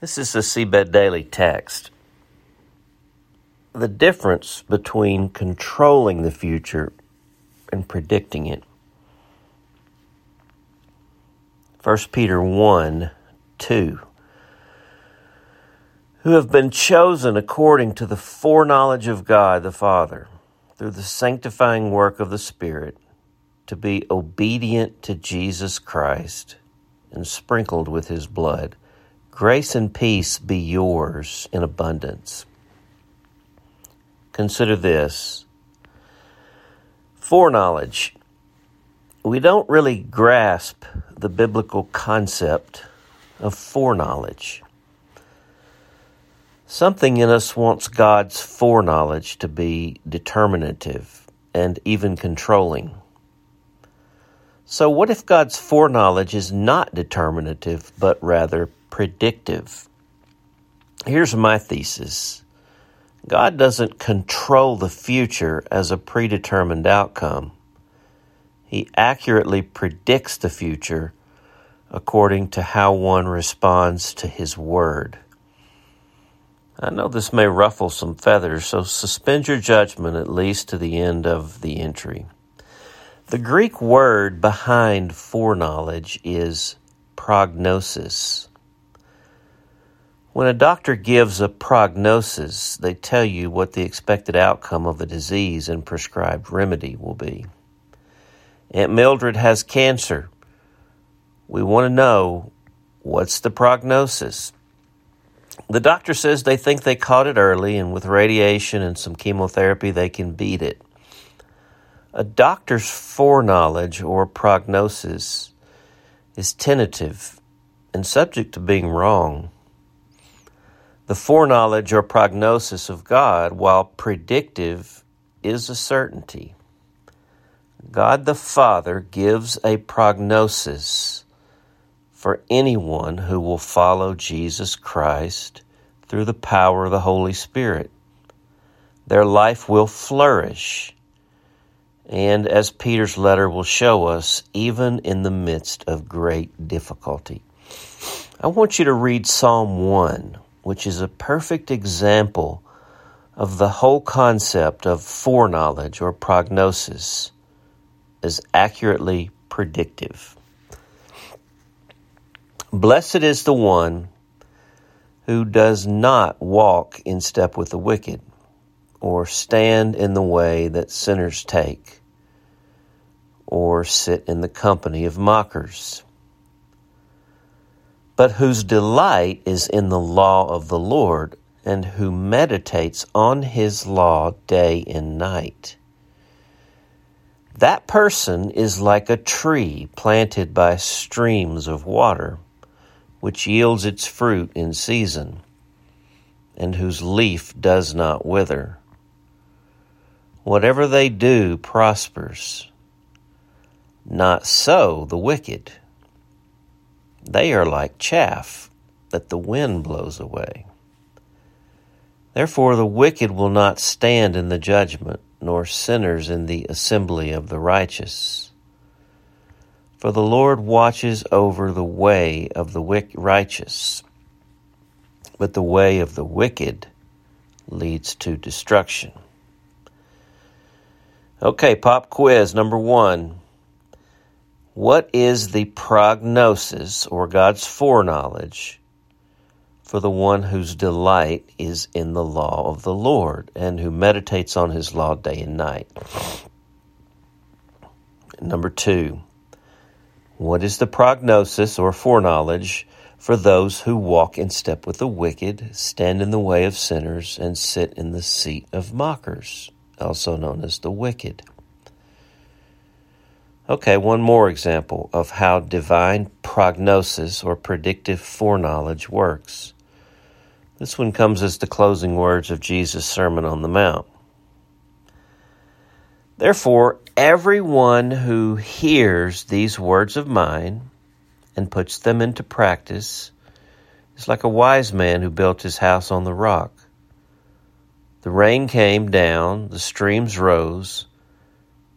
This is the Seedbed Daily text. The difference between controlling the future and predicting it. 1 Peter 1 2. Who have been chosen according to the foreknowledge of God the Father, through the sanctifying work of the Spirit, to be obedient to Jesus Christ and sprinkled with his blood Grace and peace be yours in abundance. Consider this foreknowledge. We don't really grasp the biblical concept of foreknowledge. Something in us wants God's foreknowledge to be determinative and even controlling. So, what if God's foreknowledge is not determinative, but rather predictive. Here's my thesis God doesn't control the future as a predetermined outcome, He accurately predicts the future according to how one responds to His Word. I know this may ruffle some feathers, so suspend your judgment at least to the end of the entry. The Greek word behind foreknowledge is prognosis. When a doctor gives a prognosis, they tell you what the expected outcome of the disease and prescribed remedy will be. Aunt Mildred has cancer. We want to know what's the prognosis. The doctor says they think they caught it early, and with radiation and some chemotherapy, they can beat it. A doctor's foreknowledge or prognosis is tentative and subject to being wrong. The foreknowledge or prognosis of God, while predictive, is a certainty. God the Father gives a prognosis for anyone who will follow Jesus Christ through the power of the Holy Spirit. Their life will flourish, and as Peter's letter will show us, even in the midst of great difficulty. I want you to read Psalm 1 which is a perfect example of the whole concept of foreknowledge or prognosis as accurately predictive. Blessed is the one who does not walk in step with the wicked, or stand in the way that sinners take, or sit in the company of mockers but whose delight is in the law of the Lord, and who meditates on his law day and night. That person is like a tree planted by streams of water, which yields its fruit in season, and whose leaf does not wither. Whatever they do prospers. Not so the wicked. They are like chaff that the wind blows away. Therefore, the wicked will not stand in the judgment, nor sinners in the assembly of the righteous. For the Lord watches over the way of the righteous, but the way of the wicked leads to destruction. Okay, pop quiz number one. What is the prognosis or God's foreknowledge for the one whose delight is in the law of the Lord and who meditates on his law day and night? Number two, what is the prognosis or foreknowledge for those who walk in step with the wicked, stand in the way of sinners, and sit in the seat of mockers, also known as the wicked? Okay, one more example of how divine prognosis or predictive foreknowledge works. This one comes as the closing words of Jesus' Sermon on the Mount. Therefore, everyone who hears these words of mine and puts them into practice is like a wise man who built his house on the rock. The rain came down, the streams rose,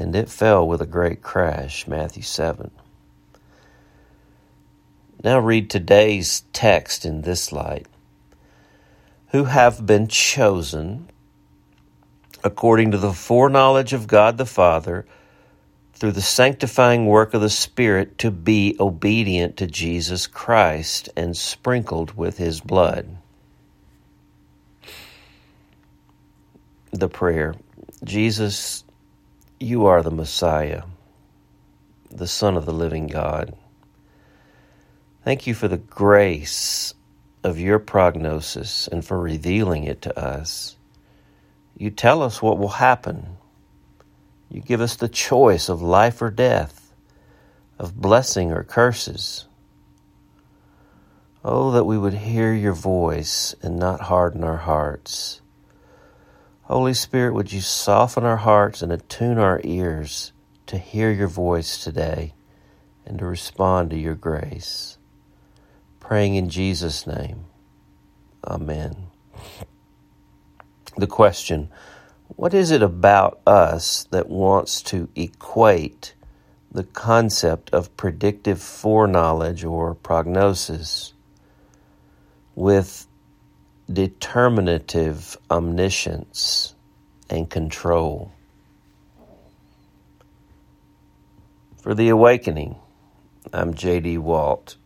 and it fell with a great crash. Matthew 7. Now read today's text in this light. Who have been chosen according to the foreknowledge of God the Father through the sanctifying work of the Spirit to be obedient to Jesus Christ and sprinkled with his blood. The prayer Jesus, you are the Messiah, the Son of the living God. Thank you for the grace of your prognosis and for revealing it to us. You tell us what will happen you give us the choice of life or death, of blessing or curses. Oh, that we would hear your voice and not harden our hearts. Holy Spirit, would you soften our hearts and attune our ears to hear your voice today and to respond to your grace? Praying in Jesus' name. Amen. The question what is it about us that wants to equate the concept of predictive foreknowledge or prognosis with determinative omniscience and control? For the awakening, I'm J.D. Walt.